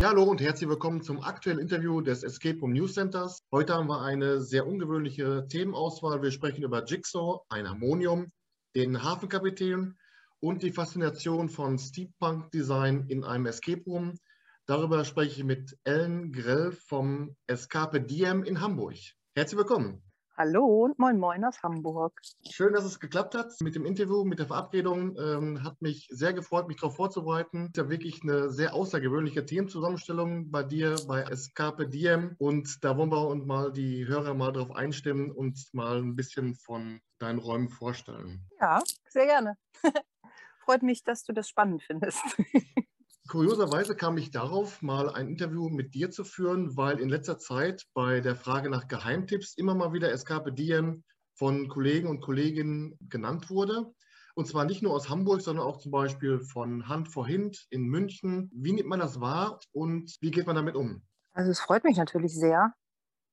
Ja, hallo und herzlich willkommen zum aktuellen Interview des Escape Room News Centers. Heute haben wir eine sehr ungewöhnliche Themenauswahl. Wir sprechen über Jigsaw, ein Harmonium, den Hafenkapitän und die Faszination von Steampunk Design in einem Escape Room. Darüber spreche ich mit Ellen Grell vom Escape Diem in Hamburg. Herzlich willkommen. Hallo und moin moin aus Hamburg. Schön, dass es geklappt hat mit dem Interview, mit der Verabredung. Ähm, hat mich sehr gefreut, mich darauf vorzubereiten. Ist ja wirklich eine sehr außergewöhnliche Themenzusammenstellung bei dir, bei Escape Diem. Und da wollen wir uns mal die Hörer mal darauf einstimmen und mal ein bisschen von deinen Räumen vorstellen. Ja, sehr gerne. Freut mich, dass du das spannend findest. Kurioserweise kam ich darauf, mal ein Interview mit dir zu führen, weil in letzter Zeit bei der Frage nach Geheimtipps immer mal wieder Escape Diem von Kollegen und Kolleginnen genannt wurde. Und zwar nicht nur aus Hamburg, sondern auch zum Beispiel von Hand vor Hint in München. Wie nimmt man das wahr und wie geht man damit um? Also es freut mich natürlich sehr,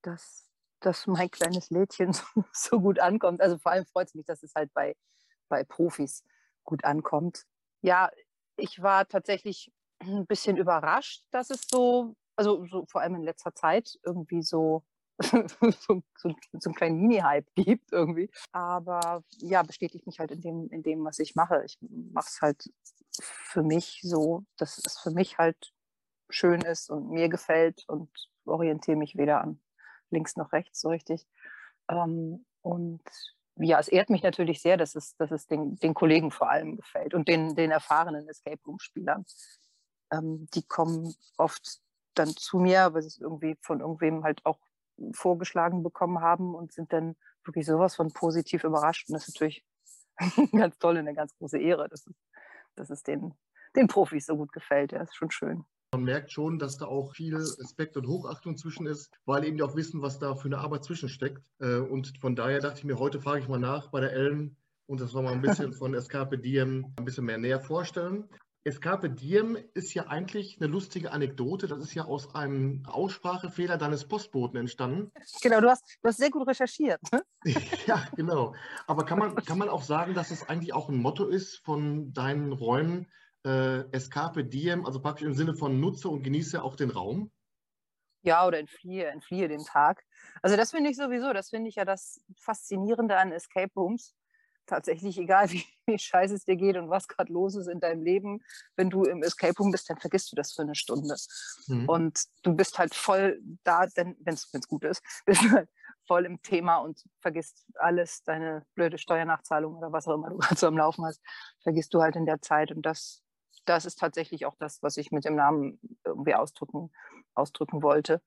dass, dass mein kleines Lädchen so, so gut ankommt. Also vor allem freut es mich, dass es halt bei, bei Profis gut ankommt. Ja, ich war tatsächlich ein bisschen überrascht, dass es so, also so vor allem in letzter Zeit irgendwie so so, so, so einen kleinen Mini-Hype gibt irgendwie. Aber ja, bestätigt mich halt in dem, in dem, was ich mache. Ich mache es halt für mich so, dass es für mich halt schön ist und mir gefällt und orientiere mich weder an links noch rechts so richtig. Ähm, und ja, es ehrt mich natürlich sehr, dass es, dass es den, den Kollegen vor allem gefällt und den, den erfahrenen Escape Room-Spielern ähm, die kommen oft dann zu mir, weil sie es irgendwie von irgendwem halt auch vorgeschlagen bekommen haben und sind dann wirklich sowas von positiv überrascht. Und das ist natürlich ganz toll und eine ganz große Ehre, dass es, dass es den, den Profis so gut gefällt. Ja, ist schon schön. Man merkt schon, dass da auch viel Respekt und Hochachtung zwischen ist, weil eben die auch wissen, was da für eine Arbeit zwischensteckt. Äh, und von daher dachte ich mir, heute frage ich mal nach bei der Ellen und das mal ein bisschen von Escape Diem ein bisschen mehr näher vorstellen. Escape Diem ist ja eigentlich eine lustige Anekdote. Das ist ja aus einem Aussprachefehler deines Postboten entstanden. Genau, du hast, du hast sehr gut recherchiert. Ne? ja, genau. Aber kann man, kann man auch sagen, dass es eigentlich auch ein Motto ist von deinen Räumen, äh, Escape Diem, also praktisch im Sinne von nutze und genieße auch den Raum? Ja, oder entfliehe, entfliehe den Tag. Also das finde ich sowieso, das finde ich ja das Faszinierende an Escape Rooms tatsächlich egal, wie, wie scheiße es dir geht und was gerade los ist in deinem Leben, wenn du im Escape Room bist, dann vergisst du das für eine Stunde. Mhm. Und du bist halt voll da, wenn es gut ist, bist du halt voll im Thema und vergisst alles, deine blöde Steuernachzahlung oder was auch immer du gerade so am Laufen hast, vergisst du halt in der Zeit. Und das, das ist tatsächlich auch das, was ich mit dem Namen irgendwie ausdrücken, ausdrücken wollte.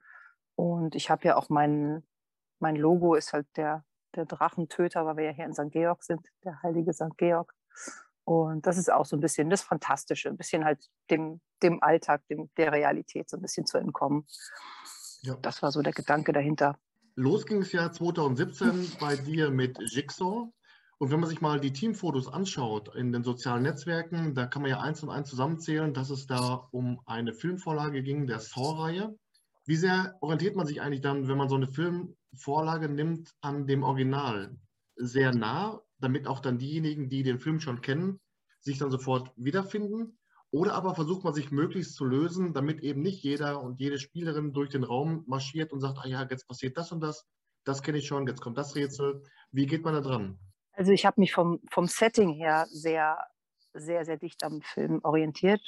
Und ich habe ja auch mein, mein Logo ist halt der der Drachentöter, weil wir ja hier in St. Georg sind, der heilige St. Georg. Und das ist auch so ein bisschen das Fantastische, ein bisschen halt dem, dem Alltag, dem, der Realität so ein bisschen zu entkommen. Ja. Das war so der Gedanke dahinter. Los ging es ja 2017 bei dir mit Jigsaw. Und wenn man sich mal die Teamfotos anschaut in den sozialen Netzwerken, da kann man ja eins und eins zusammenzählen, dass es da um eine Filmvorlage ging, der Saw-Reihe. Wie sehr orientiert man sich eigentlich dann, wenn man so eine Filmvorlage nimmt, an dem Original? Sehr nah, damit auch dann diejenigen, die den Film schon kennen, sich dann sofort wiederfinden? Oder aber versucht man sich möglichst zu lösen, damit eben nicht jeder und jede Spielerin durch den Raum marschiert und sagt, ah ja, jetzt passiert das und das, das kenne ich schon, jetzt kommt das Rätsel. Wie geht man da dran? Also ich habe mich vom, vom Setting her sehr, sehr, sehr dicht am Film orientiert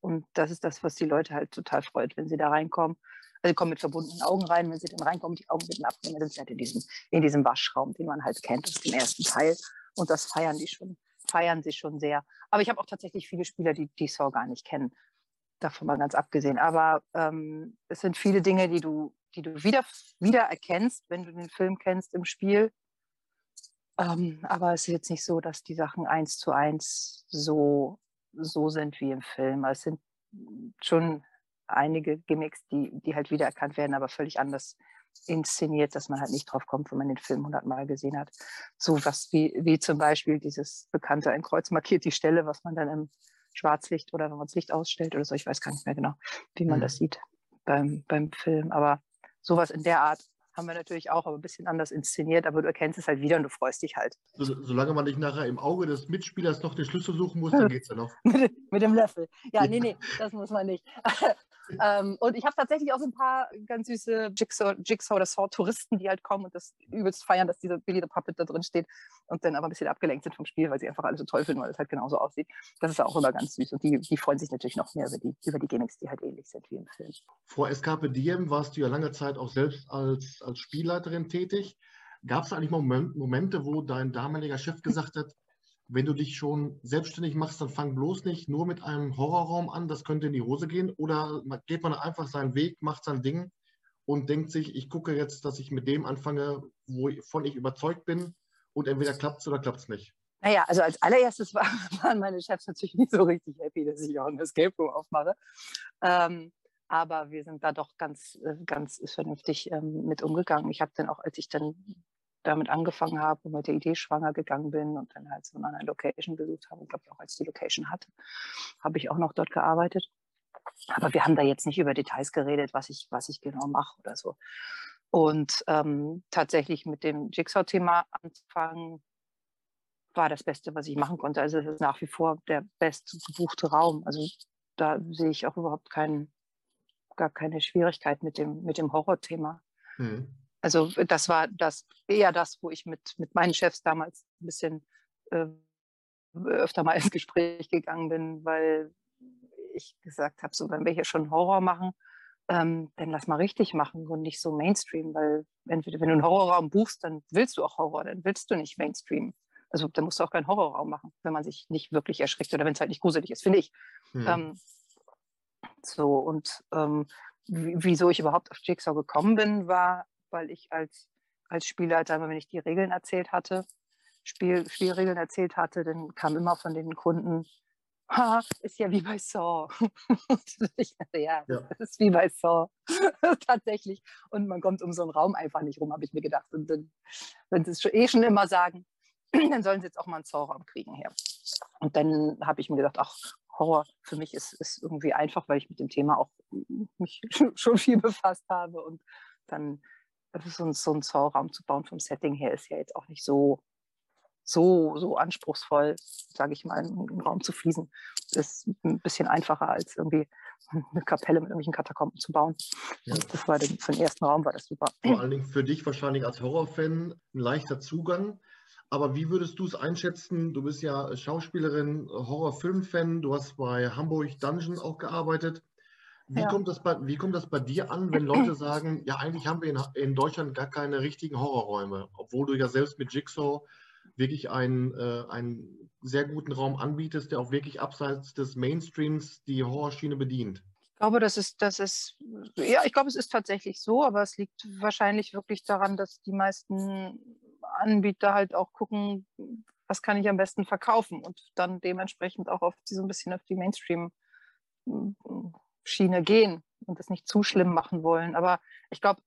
und das ist das, was die Leute halt total freut, wenn sie da reinkommen. Also sie kommen mit verbundenen Augen rein, wenn sie dann reinkommen, die Augen mitten abnehmen, dann sind sie halt in diesem, in diesem Waschraum, den man halt kennt aus dem ersten Teil. Und das feiern die schon, feiern sie schon sehr. Aber ich habe auch tatsächlich viele Spieler, die die Saw gar nicht kennen. Davon mal ganz abgesehen. Aber ähm, es sind viele Dinge, die du, die du wieder, wieder erkennst, wenn du den Film kennst im Spiel. Ähm, aber es ist jetzt nicht so, dass die Sachen eins zu eins so so sind wie im Film. Es sind schon einige Gimmicks, die, die halt wiedererkannt werden, aber völlig anders inszeniert, dass man halt nicht drauf kommt, wenn man den Film hundertmal gesehen hat. So was wie, wie zum Beispiel dieses bekannte Ein Kreuz markiert die Stelle, was man dann im Schwarzlicht oder wenn man das Licht ausstellt oder so, ich weiß gar nicht mehr genau, wie man mhm. das sieht beim, beim Film. Aber sowas in der Art haben wir natürlich auch, aber ein bisschen anders inszeniert, aber du erkennst es halt wieder und du freust dich halt. So, solange man nicht nachher im Auge des Mitspielers noch den Schlüssel suchen muss, dann geht es ja noch. mit, mit, dem Löffel. Ja, nee, nee, das muss man nicht. ähm, und ich habe tatsächlich auch so ein paar ganz süße Jigsaw, Jigsaw oder Saw-Touristen, die halt kommen und das übelst feiern, dass diese Billy the Puppet da drin steht und dann aber ein bisschen abgelenkt sind vom Spiel, weil sie einfach alle so toll finden, weil es halt genauso aussieht. Das ist auch immer ganz süß und die, die freuen sich natürlich noch mehr über die, über die Gimmicks, die halt ähnlich sind wie im Film. Vor Escape Diem warst du ja lange Zeit auch selbst als, als Spielleiterin tätig. Gab es eigentlich Momente, wo dein damaliger Chef gesagt hat, wenn du dich schon selbstständig machst, dann fang bloß nicht nur mit einem Horrorraum an, das könnte in die Hose gehen. Oder geht man einfach seinen Weg, macht sein Ding und denkt sich, ich gucke jetzt, dass ich mit dem anfange, wovon ich überzeugt bin und entweder klappt es oder klappt es nicht. Naja, also als allererstes war, waren meine Chefs natürlich nicht so richtig happy, dass ich auch ein Escape Room aufmache. Ähm, aber wir sind da doch ganz, äh, ganz vernünftig ähm, mit umgegangen. Ich habe dann auch, als ich dann damit angefangen habe und mit der Idee schwanger gegangen bin und dann halt so eine Location besucht habe, glaube ich auch als die Location hatte, habe ich auch noch dort gearbeitet. Aber wir haben da jetzt nicht über Details geredet, was ich, was ich genau mache oder so. Und ähm, tatsächlich mit dem Jigsaw-Thema anfangen, war das Beste, was ich machen konnte. Also es ist nach wie vor der best gebuchte Raum. Also da sehe ich auch überhaupt keinen, gar keine Schwierigkeit mit dem, mit dem Horrorthema. Mhm. Also das war das eher das, wo ich mit, mit meinen Chefs damals ein bisschen äh, öfter mal ins Gespräch gegangen bin, weil ich gesagt habe, so wenn wir hier schon Horror machen, ähm, dann lass mal richtig machen und nicht so Mainstream, weil entweder wenn du einen Horrorraum buchst, dann willst du auch Horror, dann willst du nicht Mainstream. Also dann musst du auch keinen Horrorraum machen, wenn man sich nicht wirklich erschrickt oder wenn es halt nicht gruselig ist, finde ich. Mhm. Ähm, so und ähm, wieso ich überhaupt auf Jigsaw gekommen bin, war weil ich als, als Spielleiter, wenn ich die Regeln erzählt hatte, Spiel, Spielregeln erzählt hatte, dann kam immer von den Kunden, ha, ist ja wie bei Saw. ich ja, ja, das ist wie bei Saw. Tatsächlich. Und man kommt um so einen Raum einfach nicht rum, habe ich mir gedacht. Und dann, wenn sie es eh schon immer sagen, dann sollen sie jetzt auch mal einen Saw-Raum kriegen hier. Und dann habe ich mir gedacht, ach, Horror für mich ist, ist irgendwie einfach, weil ich mit dem Thema auch mich schon viel befasst habe. Und dann so, ein, so einen Zollraum zu bauen vom Setting her ist ja jetzt auch nicht so, so, so anspruchsvoll, sage ich mal, einen Raum zu fließen. Ist ein bisschen einfacher als irgendwie eine Kapelle mit irgendwelchen Katakomben zu bauen. Ja. Und das war den, für den ersten Raum war das super. Vor allen Dingen für dich wahrscheinlich als Horrorfan ein leichter Zugang. Aber wie würdest du es einschätzen? Du bist ja Schauspielerin, Horrorfilm-Fan, du hast bei Hamburg Dungeon auch gearbeitet. Wie, ja. kommt das bei, wie kommt das bei dir an, wenn Leute sagen, ja, eigentlich haben wir in, in Deutschland gar keine richtigen Horrorräume, obwohl du ja selbst mit Jigsaw wirklich einen, äh, einen sehr guten Raum anbietest, der auch wirklich abseits des Mainstreams die Horrorschiene bedient? Ich glaube, das ist, das ist, ja, ich glaube, es ist tatsächlich so, aber es liegt wahrscheinlich wirklich daran, dass die meisten Anbieter halt auch gucken, was kann ich am besten verkaufen und dann dementsprechend auch auf die, so ein bisschen auf die Mainstream Schiene gehen und das nicht zu schlimm machen wollen. Aber ich glaube,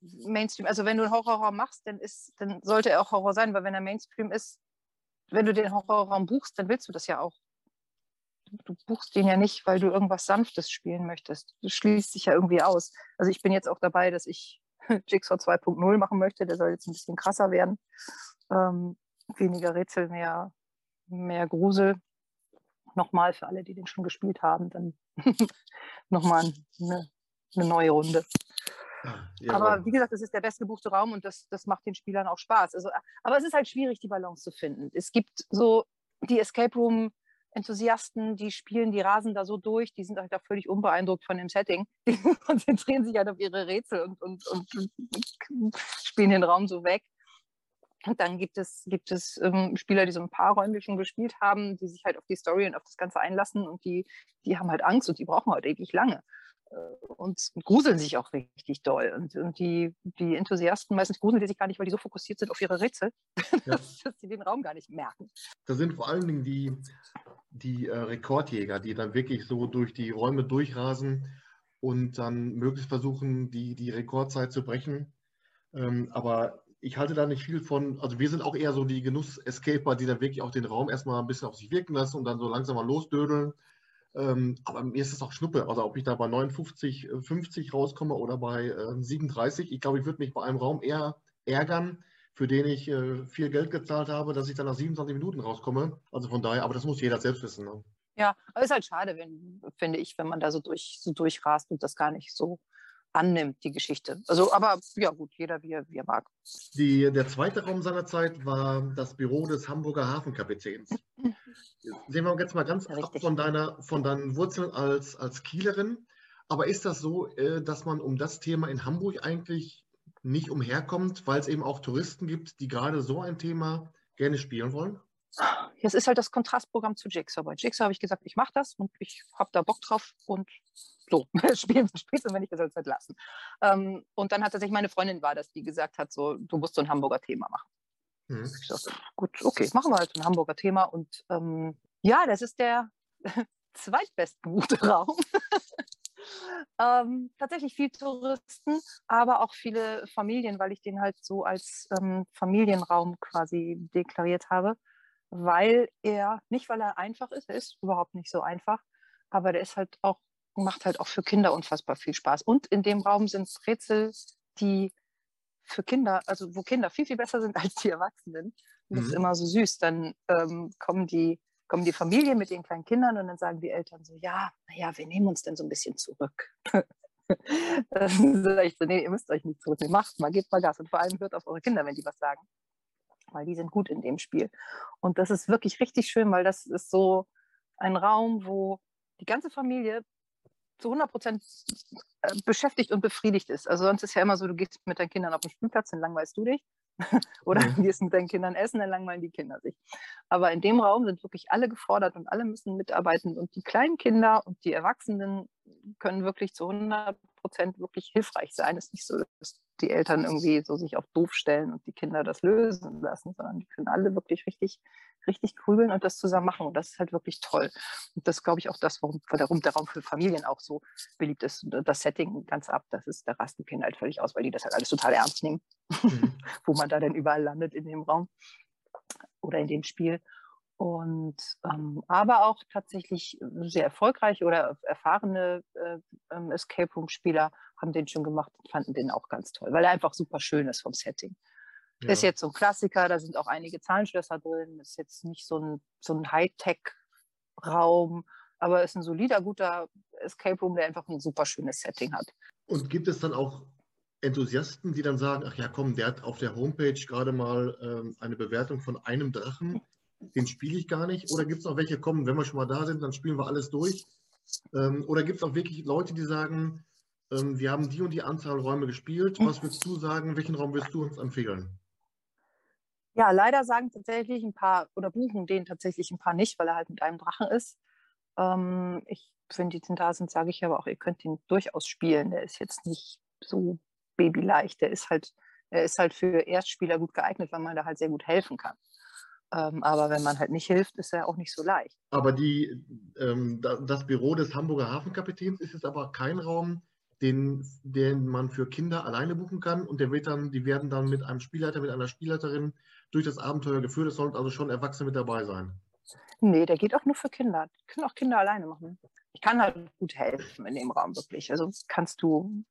Mainstream, also wenn du einen Horrorraum machst, dann, ist, dann sollte er auch Horror sein, weil wenn er Mainstream ist, wenn du den Horrorraum buchst, dann willst du das ja auch. Du buchst den ja nicht, weil du irgendwas Sanftes spielen möchtest. Du schließt dich ja irgendwie aus. Also ich bin jetzt auch dabei, dass ich Jigsaw 2.0 machen möchte. Der soll jetzt ein bisschen krasser werden. Ähm, weniger Rätsel, mehr, mehr Grusel. Nochmal für alle, die den schon gespielt haben, dann nochmal eine, eine neue Runde. Ja, aber wie gesagt, das ist der bestgebuchte Raum und das, das macht den Spielern auch Spaß. Also, aber es ist halt schwierig, die Balance zu finden. Es gibt so die Escape Room Enthusiasten, die spielen, die rasen da so durch, die sind halt da völlig unbeeindruckt von dem Setting. Die konzentrieren sich halt auf ihre Rätsel und, und, und spielen den Raum so weg. Und dann gibt es, gibt es ähm, Spieler, die so ein paar Räume schon gespielt haben, die sich halt auf die Story und auf das Ganze einlassen und die, die haben halt Angst und die brauchen halt ewig lange äh, und gruseln sich auch richtig doll. Und, und die, die Enthusiasten, meistens gruseln die sich gar nicht, weil die so fokussiert sind auf ihre Rätsel, ja. dass, dass sie den Raum gar nicht merken. Da sind vor allen Dingen die, die äh, Rekordjäger, die dann wirklich so durch die Räume durchrasen und dann möglichst versuchen, die, die Rekordzeit zu brechen. Ähm, aber ich halte da nicht viel von, also wir sind auch eher so die Genuss-Escaper, die dann wirklich auch den Raum erstmal ein bisschen auf sich wirken lassen und dann so langsam mal losdödeln. Ähm, aber mir ist es auch Schnuppe, also ob ich da bei 59, 50 äh, rauskomme oder bei äh, 37. Ich glaube, ich würde mich bei einem Raum eher ärgern, für den ich äh, viel Geld gezahlt habe, dass ich dann nach 27 Minuten rauskomme. Also von daher, aber das muss jeder selbst wissen. Ne? Ja, aber ist halt schade, wenn, finde ich, wenn man da so, durch, so durchrast und das gar nicht so annimmt, die Geschichte. Also, aber ja gut, jeder wie er, wie er mag. Die, der zweite Raum seiner Zeit war das Büro des Hamburger Hafenkapitäns. Sehen wir jetzt mal ganz ja, ab von, deiner, von deinen Wurzeln als, als Kielerin. Aber ist das so, äh, dass man um das Thema in Hamburg eigentlich nicht umherkommt, weil es eben auch Touristen gibt, die gerade so ein Thema gerne spielen wollen? Es ist halt das Kontrastprogramm zu Jigsaw. Bei Jigsaw habe ich gesagt, ich mache das und ich habe da Bock drauf und so, spielen spielst und wenn ich das halt lassen. Ähm, und dann hat tatsächlich meine Freundin war das, die gesagt hat, so, du musst so ein Hamburger Thema machen. Mhm. Ich dachte, gut, okay, machen wir halt ein Hamburger Thema und ähm, ja, das ist der zweitbesten gute Raum. ähm, tatsächlich viel Touristen, aber auch viele Familien, weil ich den halt so als ähm, Familienraum quasi deklariert habe, weil er, nicht weil er einfach ist, er ist überhaupt nicht so einfach, aber der ist halt auch, macht halt auch für Kinder unfassbar viel Spaß. Und in dem Raum sind Rätsel, die für Kinder, also wo Kinder viel, viel besser sind als die Erwachsenen. Das mhm. ist immer so süß. Dann ähm, kommen die kommen die Familien mit den kleinen Kindern und dann sagen die Eltern so, ja, naja, wir nehmen uns dann so ein bisschen zurück. dann sage ich so, nee, ihr müsst euch nicht zurücknehmen, macht mal, gebt mal Gas und vor allem hört auf eure Kinder, wenn die was sagen, weil die sind gut in dem Spiel. Und das ist wirklich richtig schön, weil das ist so ein Raum, wo die ganze Familie zu 100 Prozent äh, beschäftigt und befriedigt ist. Also sonst ist ja immer so, du gehst mit deinen Kindern auf den Spielplatz, dann langweilst du dich. Oder mhm. gehst mit deinen Kindern essen, dann langweilen die Kinder sich. Aber in dem Raum sind wirklich alle gefordert und alle müssen mitarbeiten. Und die kleinen Kinder und die Erwachsenen können wirklich zu 100 Prozent wirklich hilfreich sein. Es ist nicht so, dass die Eltern irgendwie so sich auf doof stellen und die Kinder das lösen lassen, sondern die können alle wirklich richtig, richtig grübeln und das zusammen machen. Und das ist halt wirklich toll. Und das glaube ich auch das, warum, warum der Raum für Familien auch so beliebt ist. Das Setting ganz ab, das ist, da rasten Kinder halt völlig aus, weil die das halt alles total ernst nehmen, mhm. wo man da denn überall landet in dem Raum oder in dem Spiel. Und ähm, aber auch tatsächlich sehr erfolgreiche oder erfahrene äh, ähm, Escape Room-Spieler haben den schon gemacht und fanden den auch ganz toll, weil er einfach super schön ist vom Setting. Ja. Ist jetzt so ein Klassiker, da sind auch einige Zahlenschlösser drin, ist jetzt nicht so ein, so ein Hightech-Raum, aber ist ein solider, guter Escape Room, der einfach ein super schönes Setting hat. Und gibt es dann auch Enthusiasten, die dann sagen, ach ja, komm, der hat auf der Homepage gerade mal ähm, eine Bewertung von einem Drachen den spiele ich gar nicht? Oder gibt es auch welche, kommen, wenn wir schon mal da sind, dann spielen wir alles durch? Ähm, oder gibt es auch wirklich Leute, die sagen, ähm, wir haben die und die Anzahl Räume gespielt, was würdest du sagen, welchen Raum willst du uns empfehlen? Ja, leider sagen tatsächlich ein paar oder buchen den tatsächlich ein paar nicht, weil er halt mit einem Drachen ist. Ähm, ich, wenn die da sind, sage ich aber auch, ihr könnt ihn durchaus spielen. Der ist jetzt nicht so babyleicht. Der ist halt, er ist halt für Erstspieler gut geeignet, weil man da halt sehr gut helfen kann. Ähm, aber wenn man halt nicht hilft, ist er auch nicht so leicht. Aber die, ähm, das Büro des Hamburger Hafenkapitäns ist jetzt aber kein Raum, den, den man für Kinder alleine buchen kann und der wird dann, die werden dann mit einem Spielleiter, mit einer Spielleiterin durch das Abenteuer geführt. Es sollen also schon Erwachsene mit dabei sein. Nee, der geht auch nur für Kinder. Die können auch Kinder alleine machen. Ich kann halt gut helfen in dem Raum wirklich. Also kannst du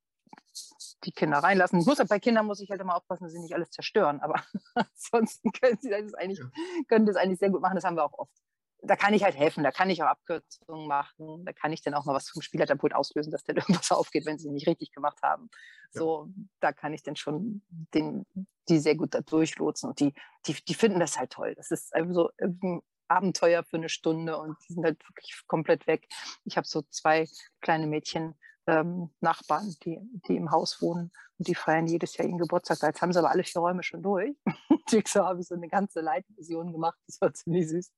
die Kinder reinlassen. Muss bei Kindern muss ich halt immer aufpassen, dass sie nicht alles zerstören. Aber ansonsten können sie das eigentlich, können das eigentlich sehr gut machen. Das haben wir auch oft. Da kann ich halt helfen, da kann ich auch Abkürzungen machen, da kann ich dann auch mal was vom Spielleiterpult auslösen, dass dann irgendwas aufgeht, wenn sie nicht richtig gemacht haben. Ja. So, da kann ich dann schon den, die sehr gut da durchlotsen und die, die, die finden das halt toll. Das ist einfach so ein Abenteuer für eine Stunde und die sind halt wirklich komplett weg. Ich habe so zwei kleine Mädchen, ähm, Nachbarn, die, die im Haus wohnen und die feiern jedes Jahr ihren Geburtstag. Jetzt haben sie aber alle vier Räume schon durch. so habe ich so eine ganze Light-Vision gemacht, das war ziemlich süß.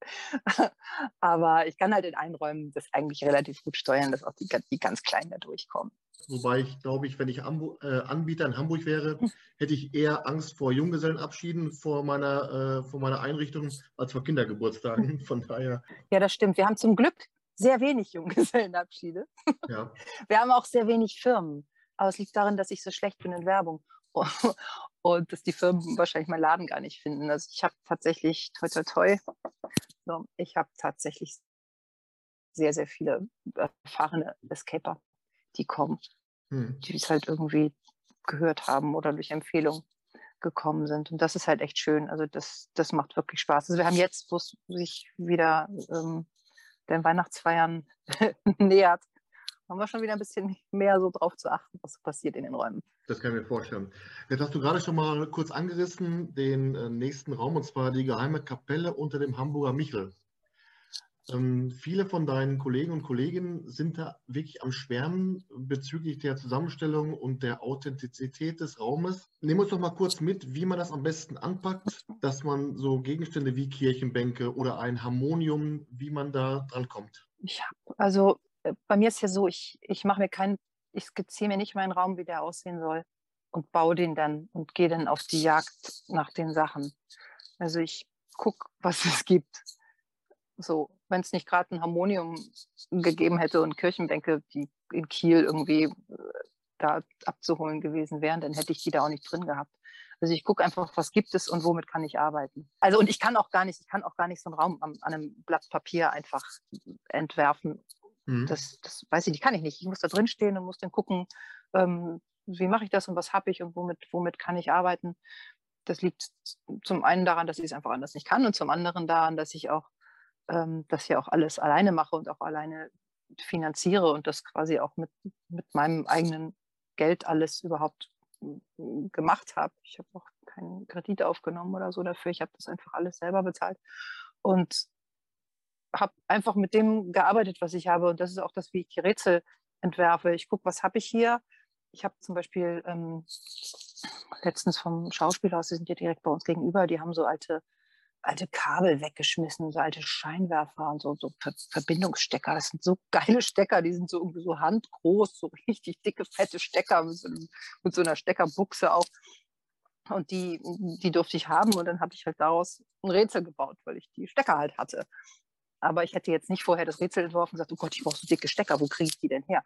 aber ich kann halt in allen Räumen das eigentlich relativ gut steuern, dass auch die, die ganz Kleinen da durchkommen. Wobei ich glaube ich, wenn ich Ambu äh, Anbieter in Hamburg wäre, hm. hätte ich eher Angst vor Junggesellenabschieden vor meiner, äh, vor meiner Einrichtung als vor Kindergeburtstagen. Von daher. Ja, das stimmt. Wir haben zum Glück sehr wenig Junggesellenabschiede. Ja. Wir haben auch sehr wenig Firmen. Aber es liegt darin, dass ich so schlecht bin in Werbung und dass die Firmen wahrscheinlich meinen Laden gar nicht finden. Also ich habe tatsächlich, toi toi toi, so, ich habe tatsächlich sehr, sehr viele erfahrene Escaper, die kommen, hm. die es halt irgendwie gehört haben oder durch Empfehlung gekommen sind. Und das ist halt echt schön. Also das, das macht wirklich Spaß. Also wir haben jetzt, wo es sich wieder ähm, den Weihnachtsfeiern nähert, haben wir schon wieder ein bisschen mehr so drauf zu achten, was passiert in den Räumen. Das kann ich mir vorstellen. Jetzt hast du gerade schon mal kurz angerissen, den äh, nächsten Raum, und zwar die geheime Kapelle unter dem Hamburger Michel. Ähm, viele von deinen Kollegen und Kolleginnen sind da wirklich am Schwärmen bezüglich der Zusammenstellung und der Authentizität des Raumes. Nehmen uns doch mal kurz mit, wie man das am besten anpackt, dass man so Gegenstände wie Kirchenbänke oder ein Harmonium, wie man da dran kommt. Ich habe, also äh, bei mir ist ja so, ich, ich mache mir keinen, ich skizziere mir nicht meinen Raum, wie der aussehen soll und baue den dann und gehe dann auf die Jagd nach den Sachen. Also ich gucke, was es gibt. So, wenn es nicht gerade ein Harmonium gegeben hätte und Kirchenbänke, die in Kiel irgendwie äh, da abzuholen gewesen wären, dann hätte ich die da auch nicht drin gehabt. Also ich gucke einfach, was gibt es und womit kann ich arbeiten. Also und ich kann auch gar nicht, ich kann auch gar nicht so einen Raum an, an einem Blatt Papier einfach entwerfen. Mhm. Das, das weiß ich, die kann ich nicht. Ich muss da drin stehen und muss dann gucken, ähm, wie mache ich das und was habe ich und womit, womit kann ich arbeiten. Das liegt zum einen daran, dass ich es einfach anders nicht kann und zum anderen daran, dass ich auch ähm, das ja auch alles alleine mache und auch alleine finanziere und das quasi auch mit, mit meinem eigenen Geld alles überhaupt gemacht habe. Ich habe auch keinen Kredit aufgenommen oder so dafür. Ich habe das einfach alles selber bezahlt und habe einfach mit dem gearbeitet, was ich habe. Und das ist auch das, wie ich die Rätsel entwerfe. Ich gucke, was habe ich hier. Ich habe zum Beispiel ähm, letztens vom Schauspielhaus, die sind ja direkt bei uns gegenüber, die haben so alte alte Kabel weggeschmissen, so alte Scheinwerfer und so, so Ver Verbindungsstecker. Das sind so geile Stecker, die sind so irgendwie so handgroß, so richtig dicke, fette Stecker mit so, mit so einer Steckerbuchse auch. Und die, die durfte ich haben und dann habe ich halt daraus ein Rätsel gebaut, weil ich die Stecker halt hatte. Aber ich hätte jetzt nicht vorher das Rätsel entworfen und gesagt, oh Gott, ich brauche so dicke Stecker, wo kriege ich die denn her?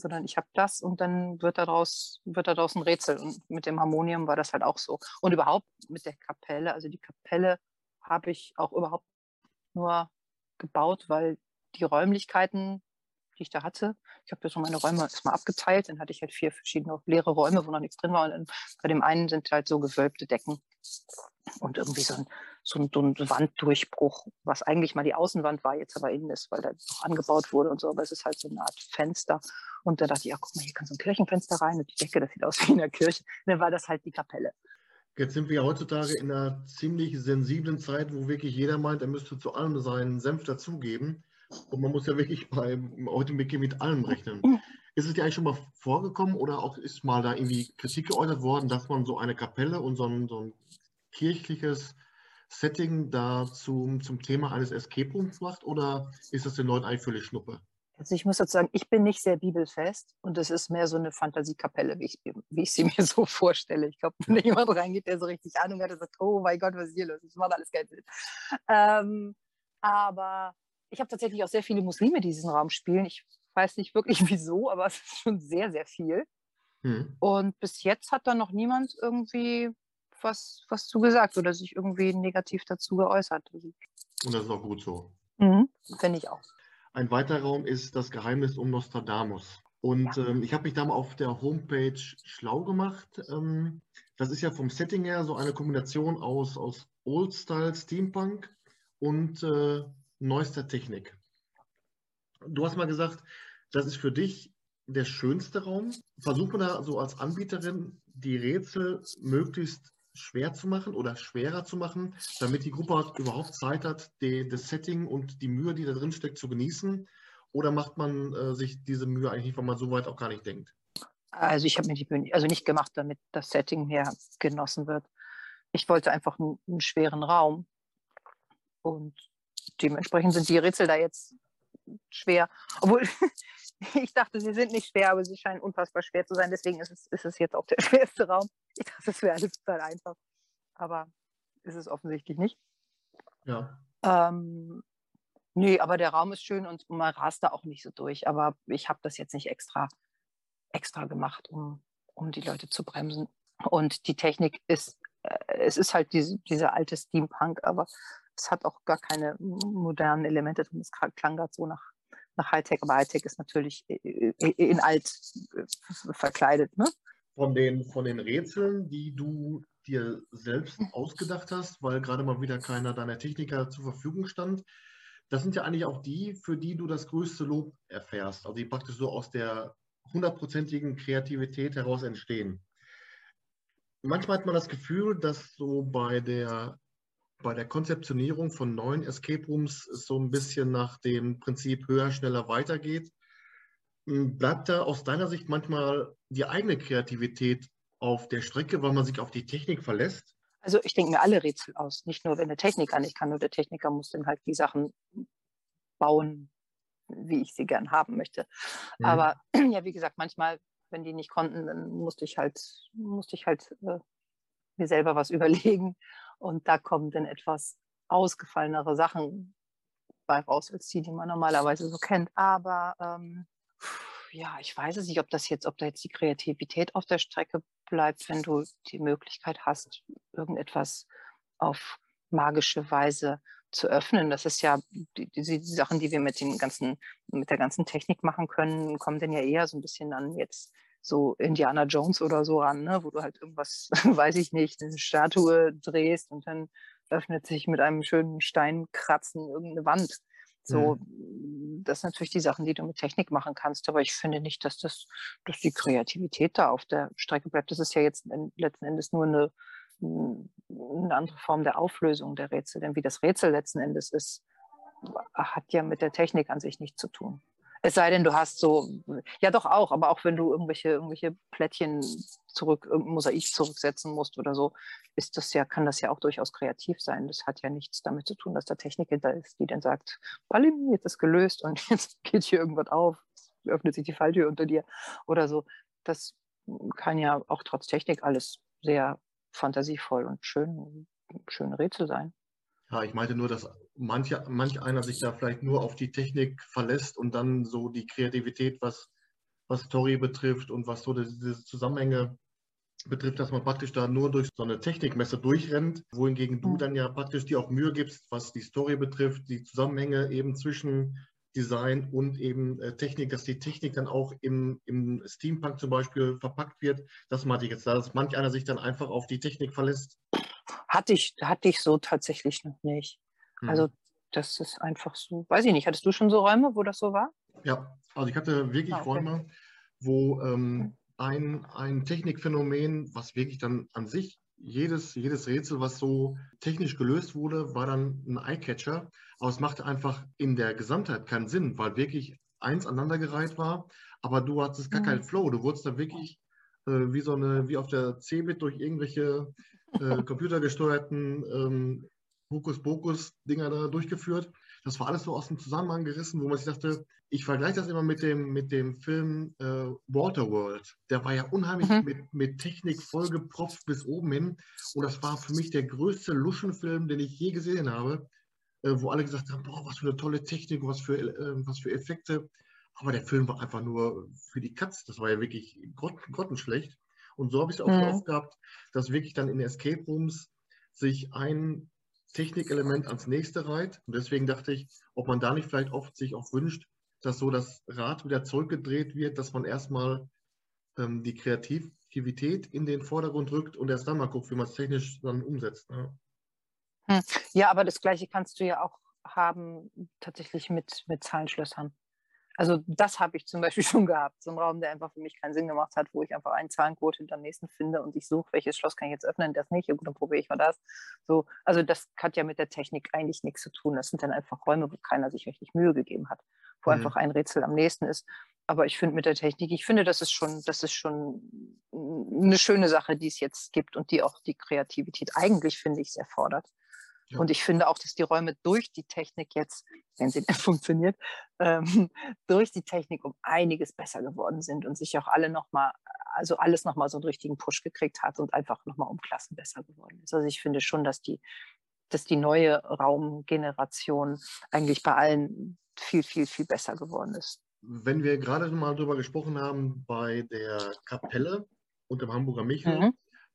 Sondern ich habe das und dann wird daraus, wird daraus ein Rätsel. Und mit dem Harmonium war das halt auch so. Und überhaupt mit der Kapelle, also die Kapelle habe ich auch überhaupt nur gebaut, weil die Räumlichkeiten, die ich da hatte, ich habe ja so meine Räume erstmal abgeteilt, dann hatte ich halt vier verschiedene leere Räume, wo noch nichts drin war. Und dann bei dem einen sind halt so gewölbte Decken und irgendwie so ein, so ein, so ein Wanddurchbruch, was eigentlich mal die Außenwand war, jetzt aber innen ist, weil da noch angebaut wurde und so, aber es ist halt so eine Art Fenster. Und da dachte ich, ja, guck mal, hier kann so ein Kirchenfenster rein und die Decke, das sieht aus wie in der Kirche. Und dann war das halt die Kapelle. Jetzt sind wir heutzutage in einer ziemlich sensiblen Zeit, wo wirklich jeder meint, er müsste zu allem seinen Senf dazugeben. Und man muss ja wirklich bei heute mit allem rechnen. Ist es dir eigentlich schon mal vorgekommen oder auch ist mal da irgendwie Kritik geäußert worden, dass man so eine Kapelle und so ein, so ein kirchliches Setting da zum, zum Thema eines Escape Rooms macht oder ist das den Leuten eigentlich völlig Schnuppe? Also ich muss dazu sagen, ich bin nicht sehr bibelfest und es ist mehr so eine Fantasiekapelle, wie ich, wie ich sie mir so vorstelle. Ich glaube, wenn jemand reingeht, der so richtig Ahnung hat, der sagt, oh mein Gott, was ist hier los? Das macht alles keinen Sinn. Ähm, aber ich habe tatsächlich auch sehr viele Muslime, die diesen Raum spielen. Ich weiß nicht wirklich wieso, aber es ist schon sehr, sehr viel. Hm. Und bis jetzt hat da noch niemand irgendwie was, was zu gesagt oder sich irgendwie negativ dazu geäußert. Und das ist auch gut so. Mhm, Finde ich auch. Ein weiterer Raum ist das Geheimnis um Nostradamus. Und ähm, ich habe mich da mal auf der Homepage schlau gemacht. Ähm, das ist ja vom Setting her so eine Kombination aus, aus Old-Style Steampunk und äh, neuester Technik. Du hast mal gesagt, das ist für dich der schönste Raum. Versucht man da so als Anbieterin die Rätsel möglichst schwer zu machen oder schwerer zu machen, damit die Gruppe überhaupt Zeit hat, die, das Setting und die Mühe, die da drin steckt, zu genießen? Oder macht man äh, sich diese Mühe eigentlich, weil man so weit auch gar nicht denkt? Also ich habe mir die Mühe also nicht gemacht, damit das Setting mehr genossen wird. Ich wollte einfach einen, einen schweren Raum. Und dementsprechend sind die Rätsel da jetzt schwer. Obwohl ich dachte, sie sind nicht schwer, aber sie scheinen unfassbar schwer zu sein. Deswegen ist es, ist es jetzt auch der schwerste Raum. Ich dachte, es wäre alles total einfach. Aber ist es offensichtlich nicht. Ja. Ähm, nee, aber der Raum ist schön und man rast da auch nicht so durch. Aber ich habe das jetzt nicht extra, extra gemacht, um, um die Leute zu bremsen. Und die Technik ist, äh, es ist halt diese, diese alte Steampunk, aber es hat auch gar keine modernen Elemente drin. Es klang gerade so nach nach Hightech, aber Hightech ist natürlich in alt äh, verkleidet. Ne? Von, den, von den Rätseln, die du dir selbst ausgedacht hast, weil gerade mal wieder keiner deiner Techniker zur Verfügung stand, das sind ja eigentlich auch die, für die du das größte Lob erfährst, also die praktisch so aus der hundertprozentigen Kreativität heraus entstehen. Manchmal hat man das Gefühl, dass so bei der, bei der Konzeptionierung von neuen Escape Rooms es so ein bisschen nach dem Prinzip höher, schneller weitergeht. Hm, bleibt da aus deiner Sicht manchmal die eigene Kreativität auf der Strecke, weil man sich auf die Technik verlässt? Also ich denke mir alle Rätsel aus, nicht nur wenn der Techniker nicht kann, nur der Techniker muss dann halt die Sachen bauen, wie ich sie gern haben möchte. Mhm. Aber ja, wie gesagt, manchmal, wenn die nicht konnten, dann musste ich halt, musste ich halt äh, mir selber was überlegen. Und da kommen dann etwas ausgefallenere Sachen bei raus, als die, die man normalerweise so kennt. Aber ähm, ja, ich weiß es nicht, ob das jetzt, ob da jetzt die Kreativität auf der Strecke bleibt, wenn du die Möglichkeit hast, irgendetwas auf magische Weise zu öffnen. Das ist ja die, die, die, Sachen, die wir mit den ganzen, mit der ganzen Technik machen können, kommen dann ja eher so ein bisschen an jetzt so Indiana Jones oder so ran, ne? wo du halt irgendwas, weiß ich nicht, eine Statue drehst und dann öffnet sich mit einem schönen Steinkratzen irgendeine Wand. So, mhm. das sind natürlich die Sachen, die du mit Technik machen kannst, aber ich finde nicht, dass das, dass die Kreativität da auf der Strecke bleibt. Das ist ja jetzt letzten Endes nur eine, eine andere Form der Auflösung der Rätsel. Denn wie das Rätsel letzten Endes ist, hat ja mit der Technik an sich nichts zu tun. Es sei denn, du hast so, ja doch auch, aber auch wenn du irgendwelche, irgendwelche Plättchen zurück, Mosaik zurücksetzen musst oder so, ist das ja, kann das ja auch durchaus kreativ sein. Das hat ja nichts damit zu tun, dass da Technik hinter ist, die dann sagt, Palim, jetzt ist gelöst und jetzt geht hier irgendwas auf, öffnet sich die Falltür unter dir oder so. Das kann ja auch trotz Technik alles sehr fantasievoll und schön, schöne Rätsel sein. Ja, ich meinte nur, dass manch, manch einer sich da vielleicht nur auf die Technik verlässt und dann so die Kreativität, was, was Story betrifft und was so diese Zusammenhänge betrifft, dass man praktisch da nur durch so eine Technikmesse durchrennt, wohingegen du mhm. dann ja praktisch dir auch Mühe gibst, was die Story betrifft, die Zusammenhänge eben zwischen Design und eben äh, Technik, dass die Technik dann auch im, im Steampunk zum Beispiel verpackt wird. Das meinte ich jetzt, dass manch einer sich dann einfach auf die Technik verlässt. Hatte ich, hatte ich so tatsächlich noch nicht. Mhm. Also das ist einfach so, weiß ich nicht, hattest du schon so Räume, wo das so war? Ja, also ich hatte wirklich ah, okay. Räume, wo ähm, ein, ein Technikphänomen, was wirklich dann an sich jedes, jedes Rätsel, was so technisch gelöst wurde, war dann ein Eyecatcher. Aber es machte einfach in der Gesamtheit keinen Sinn, weil wirklich eins aneinandergereiht war, aber du hattest gar mhm. keinen Flow. Du wurdest da wirklich äh, wie so eine, wie auf der Cebit durch irgendwelche äh, computergesteuerten ähm, Hokuspokus-Dinger da durchgeführt. Das war alles so aus dem Zusammenhang gerissen, wo man sich dachte, ich vergleiche das immer mit dem, mit dem Film äh, Waterworld. Der war ja unheimlich mhm. mit, mit Technik vollgepropft bis oben hin. Und das war für mich der größte Luschenfilm, den ich je gesehen habe, äh, wo alle gesagt haben, boah, was für eine tolle Technik, was für, äh, was für Effekte. Aber der Film war einfach nur für die Katz. Das war ja wirklich grott, grottenschlecht. Und so habe ich es auch mhm. oft gehabt, dass wirklich dann in Escape Rooms sich ein Technikelement ans nächste reiht. Und deswegen dachte ich, ob man da nicht vielleicht oft sich auch wünscht, dass so das Rad wieder zurückgedreht wird, dass man erstmal ähm, die Kreativität in den Vordergrund rückt und erst dann mal guckt, wie man es technisch dann umsetzt. Ne? Hm. Ja, aber das Gleiche kannst du ja auch haben tatsächlich mit, mit Zahlenschlössern. Also das habe ich zum Beispiel schon gehabt. So ein Raum, der einfach für mich keinen Sinn gemacht hat, wo ich einfach einen Zahlencode hinter dem nächsten finde und ich suche, welches Schloss kann ich jetzt öffnen, das nicht. Ja, gut, dann probiere ich mal das. So, also das hat ja mit der Technik eigentlich nichts zu tun. Das sind dann einfach Räume, wo keiner sich richtig Mühe gegeben hat, wo mhm. einfach ein Rätsel am nächsten ist. Aber ich finde mit der Technik, ich finde, das ist schon, das ist schon eine schöne Sache, die es jetzt gibt und die auch die Kreativität eigentlich, finde ich, sehr fordert. Und ich finde auch, dass die Räume durch die Technik jetzt, wenn sie denn funktioniert, ähm, durch die Technik um einiges besser geworden sind und sich auch alle nochmal, also alles nochmal so einen richtigen Push gekriegt hat und einfach nochmal um Klassen besser geworden ist. Also ich finde schon, dass die, dass die neue Raumgeneration eigentlich bei allen viel, viel, viel besser geworden ist. Wenn wir gerade mal darüber gesprochen haben, bei der Kapelle und dem Hamburger Michel, mhm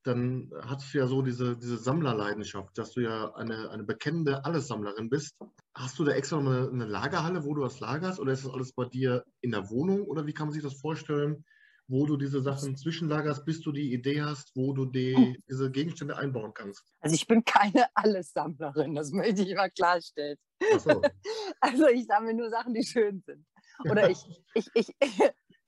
dann hast du ja so diese, diese Sammlerleidenschaft, dass du ja eine, eine bekennende Allessammlerin bist. Hast du da extra eine, eine Lagerhalle, wo du das lagerst oder ist das alles bei dir in der Wohnung oder wie kann man sich das vorstellen? wo du diese Sachen zwischenlagerst, bis du die Idee hast, wo du die, diese Gegenstände einbauen kannst? Also ich bin keine Allessammlerin, das möchte ich mal klarstellen. So. Also ich sammle nur Sachen, die schön sind. Oder ich, ich, ich,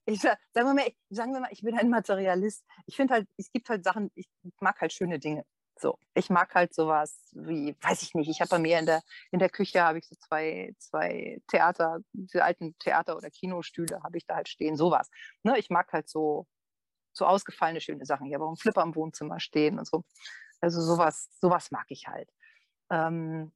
ich, sagen, wir mal, sagen wir mal, ich bin ein Materialist. Ich finde halt, es gibt halt Sachen, ich mag halt schöne Dinge. So, ich mag halt sowas wie, weiß ich nicht, ich habe bei mir in der, in der Küche habe ich so zwei, zwei Theater, diese alten Theater- oder Kinostühle habe ich da halt stehen, sowas. Ne, ich mag halt so, so ausgefallene schöne Sachen. Ich habe auch einen Flipper im Wohnzimmer stehen und so. Also sowas, sowas mag ich halt. Ähm,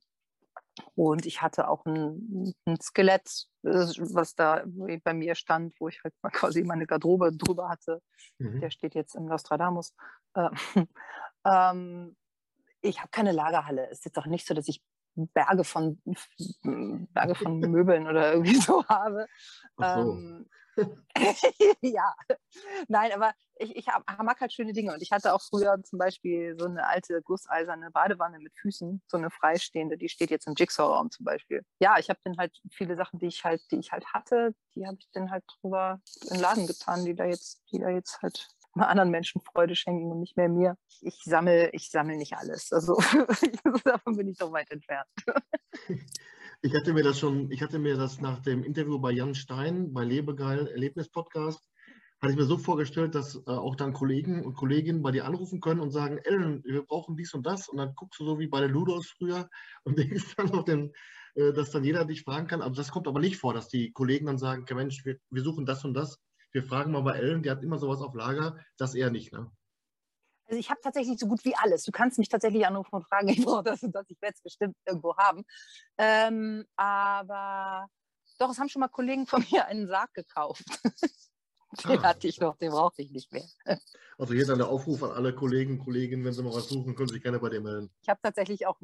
und ich hatte auch ein, ein, Skelett, äh, was da bei mir stand, wo ich halt mal quasi meine Garderobe drüber hatte. Mhm. Der steht jetzt im Nostradamus. Äh, ähm, ich habe keine Lagerhalle. Es ist jetzt auch nicht so, dass ich Berge von, Berge von Möbeln oder irgendwie so habe. So. Ähm, ja, nein, aber ich, ich hab, mag halt schöne Dinge und ich hatte auch früher zum Beispiel so eine alte gusseiserne Badewanne mit Füßen, so eine freistehende, die steht jetzt im Jigsaw-Raum zum Beispiel. Ja, ich habe dann halt viele Sachen, die ich halt, die ich halt hatte, die habe ich dann halt drüber in den Laden getan, die da jetzt, die da jetzt halt anderen Menschen Freude schenken und nicht mehr mir. Ich sammle, ich sammle nicht alles. Also davon bin ich doch weit entfernt. Ich hatte mir das schon, ich hatte mir das nach dem Interview bei Jan Stein bei Lebegeil Erlebnis Podcast, hatte ich mir so vorgestellt, dass äh, auch dann Kollegen und Kolleginnen bei dir anrufen können und sagen, Ellen, wir brauchen dies und das. Und dann guckst du so wie bei der Ludos früher und denkst dann auf den, äh, dass dann jeder dich fragen kann. Also das kommt aber nicht vor, dass die Kollegen dann sagen, Mensch, wir, wir suchen das und das wir fragen mal bei Ellen, die hat immer sowas auf Lager, das eher nicht, ne? Also ich habe tatsächlich so gut wie alles. Du kannst mich tatsächlich anrufen und fragen, ich brauche das und das, ich werde es bestimmt irgendwo haben. Ähm, aber doch, es haben schon mal Kollegen von mir einen Sarg gekauft. den ah. hatte ich noch, den brauchte ich nicht mehr. Also hier dann der Aufruf an alle Kollegen, Kolleginnen, wenn sie mal was suchen, können Sie sich gerne bei dir melden. Ich habe tatsächlich auch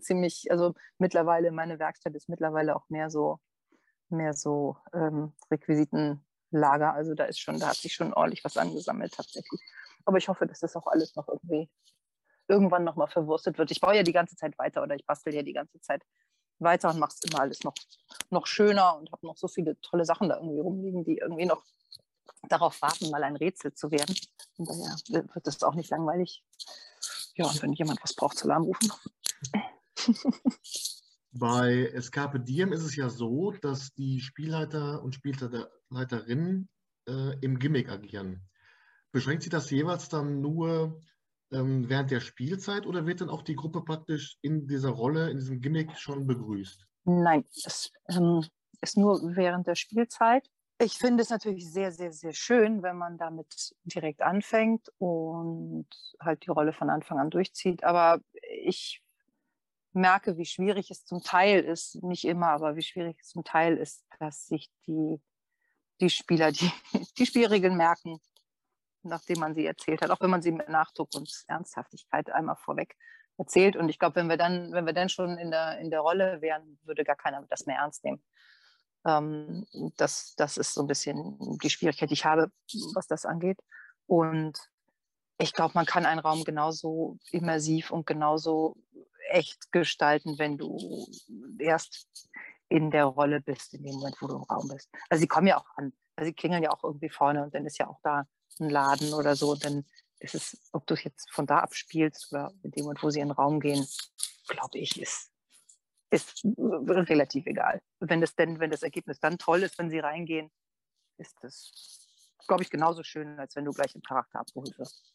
ziemlich, also mittlerweile, meine Werkstatt ist mittlerweile auch mehr so, mehr so ähm, Requisiten Lager. Also da ist schon, da hat sich schon ordentlich was angesammelt tatsächlich. Aber ich hoffe, dass das auch alles noch irgendwie irgendwann nochmal verwurstet wird. Ich baue ja die ganze Zeit weiter oder ich bastel ja die ganze Zeit weiter und mache es immer alles noch, noch schöner und habe noch so viele tolle Sachen da irgendwie rumliegen, die irgendwie noch darauf warten, mal ein Rätsel zu werden. Und daher wird es auch nicht langweilig. Ja, und wenn jemand was braucht, zu Alarm rufen. Bei Escape Diem ist es ja so, dass die Spielleiter und Spielleiterinnen äh, im Gimmick agieren. Beschränkt sich das jeweils dann nur ähm, während der Spielzeit oder wird dann auch die Gruppe praktisch in dieser Rolle, in diesem Gimmick schon begrüßt? Nein, es ähm, ist nur während der Spielzeit. Ich finde es natürlich sehr, sehr, sehr schön, wenn man damit direkt anfängt und halt die Rolle von Anfang an durchzieht. Aber ich merke, wie schwierig es zum Teil ist, nicht immer, aber wie schwierig es zum Teil ist, dass sich die, die Spieler die, die Spielregeln merken, nachdem man sie erzählt hat, auch wenn man sie mit Nachdruck und Ernsthaftigkeit einmal vorweg erzählt. Und ich glaube, wenn wir dann, wenn wir dann schon in der, in der Rolle wären, würde gar keiner das mehr ernst nehmen. Ähm, das, das ist so ein bisschen die Schwierigkeit, die ich habe, was das angeht. Und ich glaube, man kann einen Raum genauso immersiv und genauso echt gestalten, wenn du erst in der Rolle bist, in dem Moment, wo du im Raum bist. Also sie kommen ja auch an. Also sie klingeln ja auch irgendwie vorne und dann ist ja auch da ein Laden oder so. Und dann ist es, ob du es jetzt von da abspielst oder in dem Moment, wo sie in den Raum gehen, glaube ich, ist, ist relativ egal. Wenn das denn, wenn das Ergebnis dann toll ist, wenn sie reingehen, ist das, glaube ich, genauso schön, als wenn du gleich im Charakter abgeholt wirst.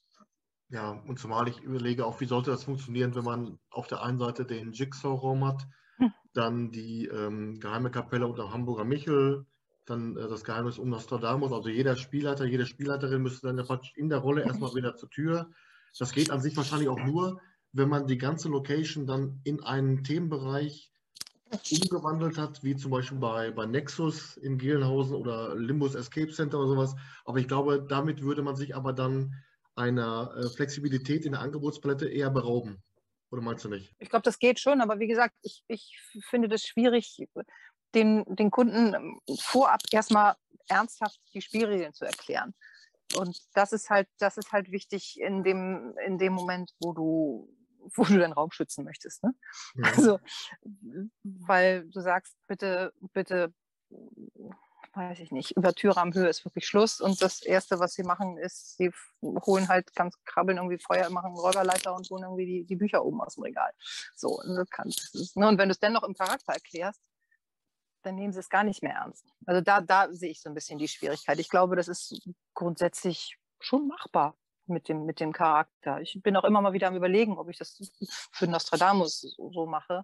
Ja, und zumal ich überlege auch, wie sollte das funktionieren, wenn man auf der einen Seite den Jigsaw-Raum hat, hm. dann die ähm, geheime Kapelle unter Hamburger Michel, dann äh, das Geheimnis um Nostradamus. Also jeder Spielleiter, jede Spielleiterin müsste dann in der Rolle erstmal wieder zur Tür. Das geht an sich wahrscheinlich auch nur, wenn man die ganze Location dann in einen Themenbereich umgewandelt hat, wie zum Beispiel bei, bei Nexus in Gelenhausen oder Limbus Escape Center oder sowas. Aber ich glaube, damit würde man sich aber dann einer äh, Flexibilität in der Angebotspalette eher berauben. Oder meinst du nicht? Ich glaube, das geht schon, aber wie gesagt, ich, ich finde das schwierig, den, den Kunden ähm, vorab erstmal ernsthaft die Spielregeln zu erklären. Und das ist halt, das ist halt wichtig in dem, in dem Moment, wo du, wo du deinen Raum schützen möchtest. Ne? Ja. Also, weil du sagst, bitte, bitte weiß ich nicht, über Türrahmenhöhe ist wirklich Schluss. Und das Erste, was sie machen, ist, sie holen halt ganz krabbeln irgendwie Feuer, machen einen Räuberleiter und holen irgendwie die, die Bücher oben aus dem Regal. So, und, das kann, das ist, ne? und wenn du es dann noch im Charakter erklärst, dann nehmen sie es gar nicht mehr ernst. Also da, da sehe ich so ein bisschen die Schwierigkeit. Ich glaube, das ist grundsätzlich schon machbar mit dem, mit dem Charakter. Ich bin auch immer mal wieder am Überlegen, ob ich das für Nostradamus so mache.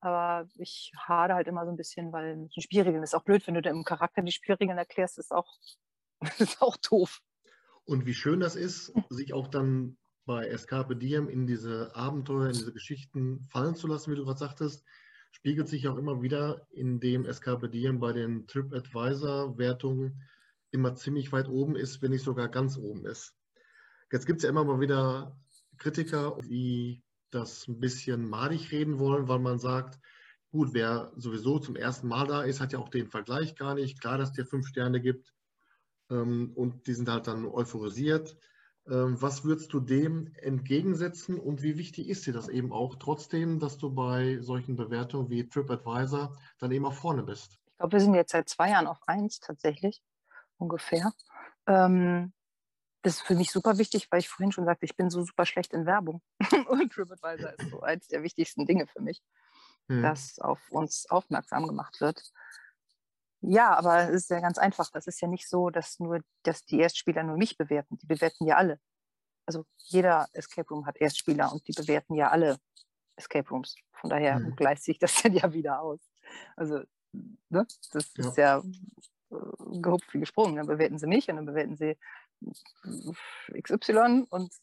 Aber ich hade halt immer so ein bisschen, weil mit den Spielregeln ist auch blöd, wenn du im Charakter die Spielregeln erklärst, ist auch, ist auch doof. Und wie schön das ist, sich auch dann bei Escape Diem in diese Abenteuer, in diese Geschichten fallen zu lassen, wie du gerade sagtest, spiegelt sich auch immer wieder, indem Escape Diem bei den TripAdvisor-Wertungen immer ziemlich weit oben ist, wenn nicht sogar ganz oben ist. Jetzt gibt es ja immer mal wieder Kritiker, die das ein bisschen madig reden wollen, weil man sagt, gut, wer sowieso zum ersten Mal da ist, hat ja auch den Vergleich gar nicht. Klar, dass der fünf Sterne gibt ähm, und die sind halt dann euphorisiert. Ähm, was würdest du dem entgegensetzen und wie wichtig ist dir das eben auch trotzdem, dass du bei solchen Bewertungen wie TripAdvisor dann eben auch vorne bist? Ich glaube, wir sind jetzt seit zwei Jahren auf eins tatsächlich, ungefähr. Ähm, das ist für mich super wichtig, weil ich vorhin schon sagte, ich bin so super schlecht in Werbung. Und TripAdvisor ist so eins der wichtigsten Dinge für mich, hm. dass auf uns aufmerksam gemacht wird. Ja, aber es ist ja ganz einfach. Das ist ja nicht so, dass nur dass die Erstspieler nur mich bewerten. Die bewerten ja alle. Also jeder Escape Room hat Erstspieler und die bewerten ja alle Escape Rooms. Von daher hm. gleicht sich das dann ja wieder aus. Also, ne? das ja. ist ja äh, gehupft wie gesprungen. Dann bewerten sie mich und dann bewerten sie XY und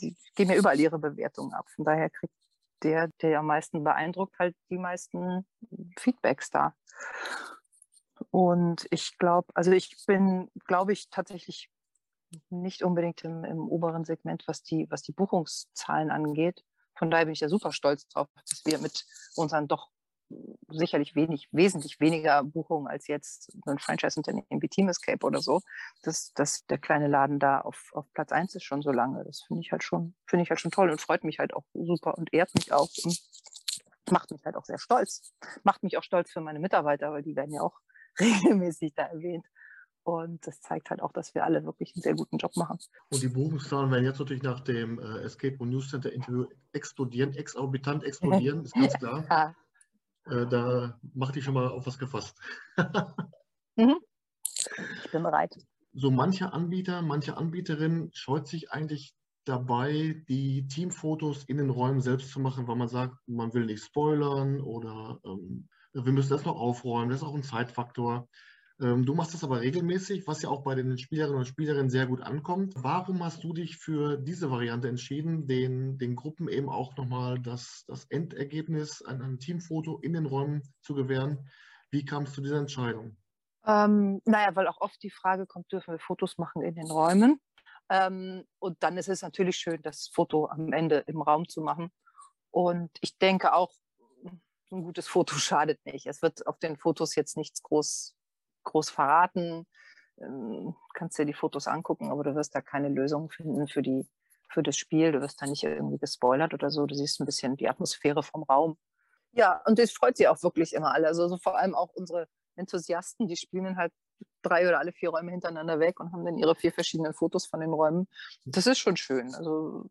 die geben ja überall ihre Bewertungen ab. Von daher kriegt der, der am meisten beeindruckt, halt die meisten Feedbacks da. Und ich glaube, also ich bin, glaube ich, tatsächlich nicht unbedingt im, im, oberen Segment, was die, was die Buchungszahlen angeht. Von daher bin ich ja super stolz drauf, dass wir mit unseren doch sicherlich wenig, wesentlich weniger Buchungen als jetzt ein Franchise-Unternehmen wie Team Escape oder so, dass, dass der kleine Laden da auf, auf Platz 1 ist schon so lange. Das finde ich halt schon, finde ich halt schon toll und freut mich halt auch super und ehrt mich auch und macht mich halt auch sehr stolz. Macht mich auch stolz für meine Mitarbeiter, weil die werden ja auch regelmäßig da erwähnt. Und das zeigt halt auch, dass wir alle wirklich einen sehr guten Job machen. Und die Buchungszahlen werden jetzt natürlich nach dem äh, Escape Room News Center Interview explodieren, exorbitant explodieren, ist ganz klar. ja. Äh, da mach dich schon mal auf was gefasst. mhm. Ich bin bereit. So mancher Anbieter, manche Anbieterin scheut sich eigentlich dabei, die Teamfotos in den Räumen selbst zu machen, weil man sagt, man will nicht spoilern oder ähm, wir müssen das noch aufräumen. Das ist auch ein Zeitfaktor. Ähm, du machst das aber regelmäßig, was ja auch bei den Spielerinnen und Spielerinnen sehr gut ankommt. Warum hast du dich für diese Variante entschieden, den, den Gruppen eben auch nochmal das, das Endergebnis, ein, ein Teamfoto in den Räumen zu gewähren? Wie kam es zu dieser Entscheidung? Ähm, naja, weil auch oft die Frage kommt, dürfen wir Fotos machen in den Räumen? Ähm, und dann ist es natürlich schön, das Foto am Ende im Raum zu machen. Und ich denke auch, ein gutes Foto schadet nicht. Es wird auf den Fotos jetzt nichts groß groß verraten. Ähm, kannst dir die Fotos angucken, aber du wirst da keine Lösung finden für, die, für das Spiel. Du wirst da nicht irgendwie gespoilert oder so. Du siehst ein bisschen die Atmosphäre vom Raum. Ja, und das freut sie auch wirklich immer alle. Also so vor allem auch unsere Enthusiasten, die spielen halt drei oder alle vier Räume hintereinander weg und haben dann ihre vier verschiedenen Fotos von den Räumen. Das ist schon schön. Also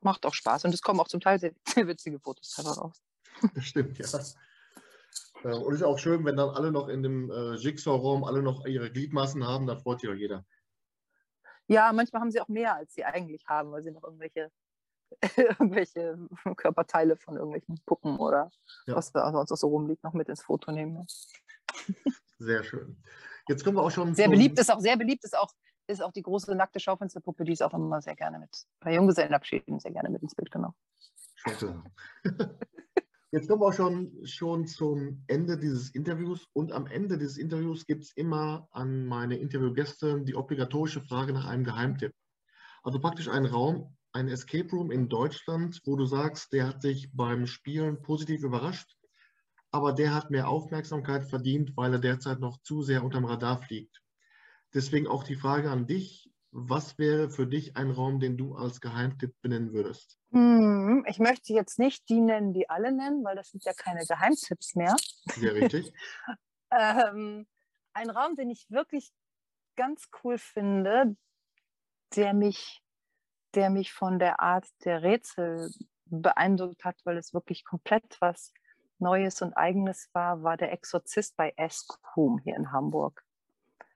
macht auch Spaß. Und es kommen auch zum Teil sehr, sehr witzige Fotos dabei raus. Das stimmt, ja. Äh, und es ist auch schön, wenn dann alle noch in dem äh, Jigsaw-Raum alle noch ihre Gliedmaßen haben, da freut sich auch jeder. Ja, manchmal haben sie auch mehr, als sie eigentlich haben, weil sie noch irgendwelche, irgendwelche Körperteile von irgendwelchen Puppen oder ja. was da sonst so rumliegt, noch mit ins Foto nehmen. Sehr schön. Jetzt kommen wir auch schon. Sehr beliebt ist auch, sehr beliebt ist auch, ist auch die große nackte Schaufensterpuppe, die ist auch immer sehr gerne mit, bei Junggesellenabschieden sehr gerne mit ins Bild genommen. Schön. Jetzt kommen wir auch schon, schon zum Ende dieses Interviews und am Ende dieses Interviews gibt es immer an meine Interviewgäste die obligatorische Frage nach einem Geheimtipp. Also praktisch einen Raum, ein Escape Room in Deutschland, wo du sagst, der hat dich beim Spielen positiv überrascht, aber der hat mehr Aufmerksamkeit verdient, weil er derzeit noch zu sehr unterm Radar fliegt. Deswegen auch die Frage an dich, was wäre für dich ein Raum, den du als Geheimtipp benennen würdest? Hm, ich möchte jetzt nicht die nennen, die alle nennen, weil das sind ja keine Geheimtipps mehr. Sehr richtig. ähm, ein Raum, den ich wirklich ganz cool finde, der mich, der mich von der Art der Rätsel beeindruckt hat, weil es wirklich komplett was Neues und Eigenes war, war der Exorzist bei Eskum hier in Hamburg.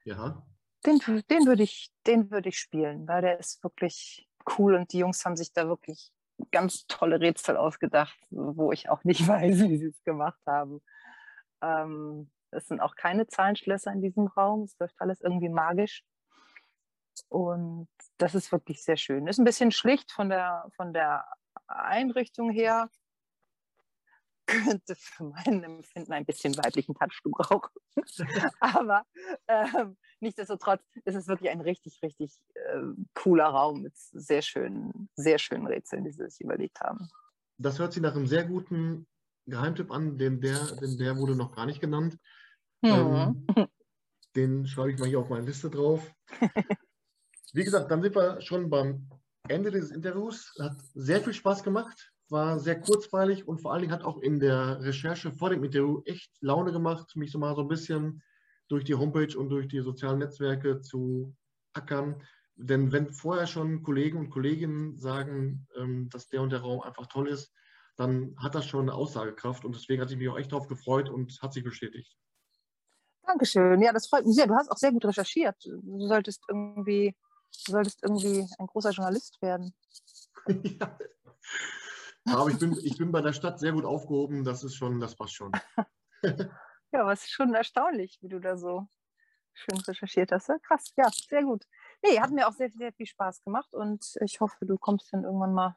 Ja. Den, den würde ich, den würde ich spielen, weil der ist wirklich cool und die Jungs haben sich da wirklich ganz tolle Rätsel ausgedacht, wo ich auch nicht weiß, wie sie es gemacht haben. Ähm, es sind auch keine Zahlenschlösser in diesem Raum. Es läuft alles irgendwie magisch. Und das ist wirklich sehr schön. Ist ein bisschen schlicht von der, von der Einrichtung her. Könnte für mein Empfinden ein bisschen weiblichen Touch gebrauchen. Aber ähm, nichtsdestotrotz ist es wirklich ein richtig, richtig äh, cooler Raum mit sehr schönen, sehr schönen Rätseln, die sie sich überlegt haben. Das hört sich nach einem sehr guten Geheimtipp an, den der, den der wurde noch gar nicht genannt. Mhm. Ähm, den schreibe ich mal hier auf meine Liste drauf. Wie gesagt, dann sind wir schon beim Ende dieses Interviews. Hat sehr viel Spaß gemacht, war sehr kurzweilig und vor allen Dingen hat auch in der Recherche vor dem Interview echt Laune gemacht, mich so mal so ein bisschen durch die Homepage und durch die sozialen Netzwerke zu ackern. Denn wenn vorher schon Kollegen und Kolleginnen sagen, ähm, dass der und der Raum einfach toll ist, dann hat das schon eine Aussagekraft und deswegen hat ich mich auch echt darauf gefreut und hat sich bestätigt. Dankeschön. Ja, das freut mich sehr. Du hast auch sehr gut recherchiert. Du solltest irgendwie, du solltest irgendwie ein großer Journalist werden. ja. Aber ich bin, ich bin bei der Stadt sehr gut aufgehoben. Das ist schon, das passt schon. ja, aber es ist schon erstaunlich, wie du da so schön recherchiert hast. Krass, ja, sehr gut. Nee, hat mir auch sehr, sehr viel Spaß gemacht und ich hoffe, du kommst dann irgendwann mal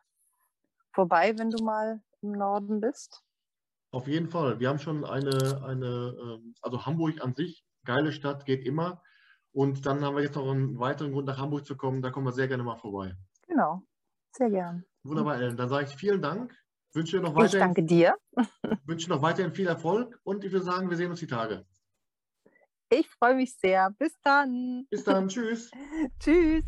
vorbei, wenn du mal im Norden bist. Auf jeden Fall. Wir haben schon eine, eine, ähm, also Hamburg an sich, geile Stadt, geht immer. Und dann haben wir jetzt noch einen weiteren Grund, nach Hamburg zu kommen. Da kommen wir sehr gerne mal vorbei. Genau, sehr gern. Wunderbar, Ellen. Dann sage ich vielen Dank. Wünsche dir noch weiterhin, ich danke dir. wünsche noch weiterhin viel Erfolg und ich würde sagen, wir sehen uns die Tage. Ich freue mich sehr. Bis dann. Bis dann. Tschüss. Tschüss.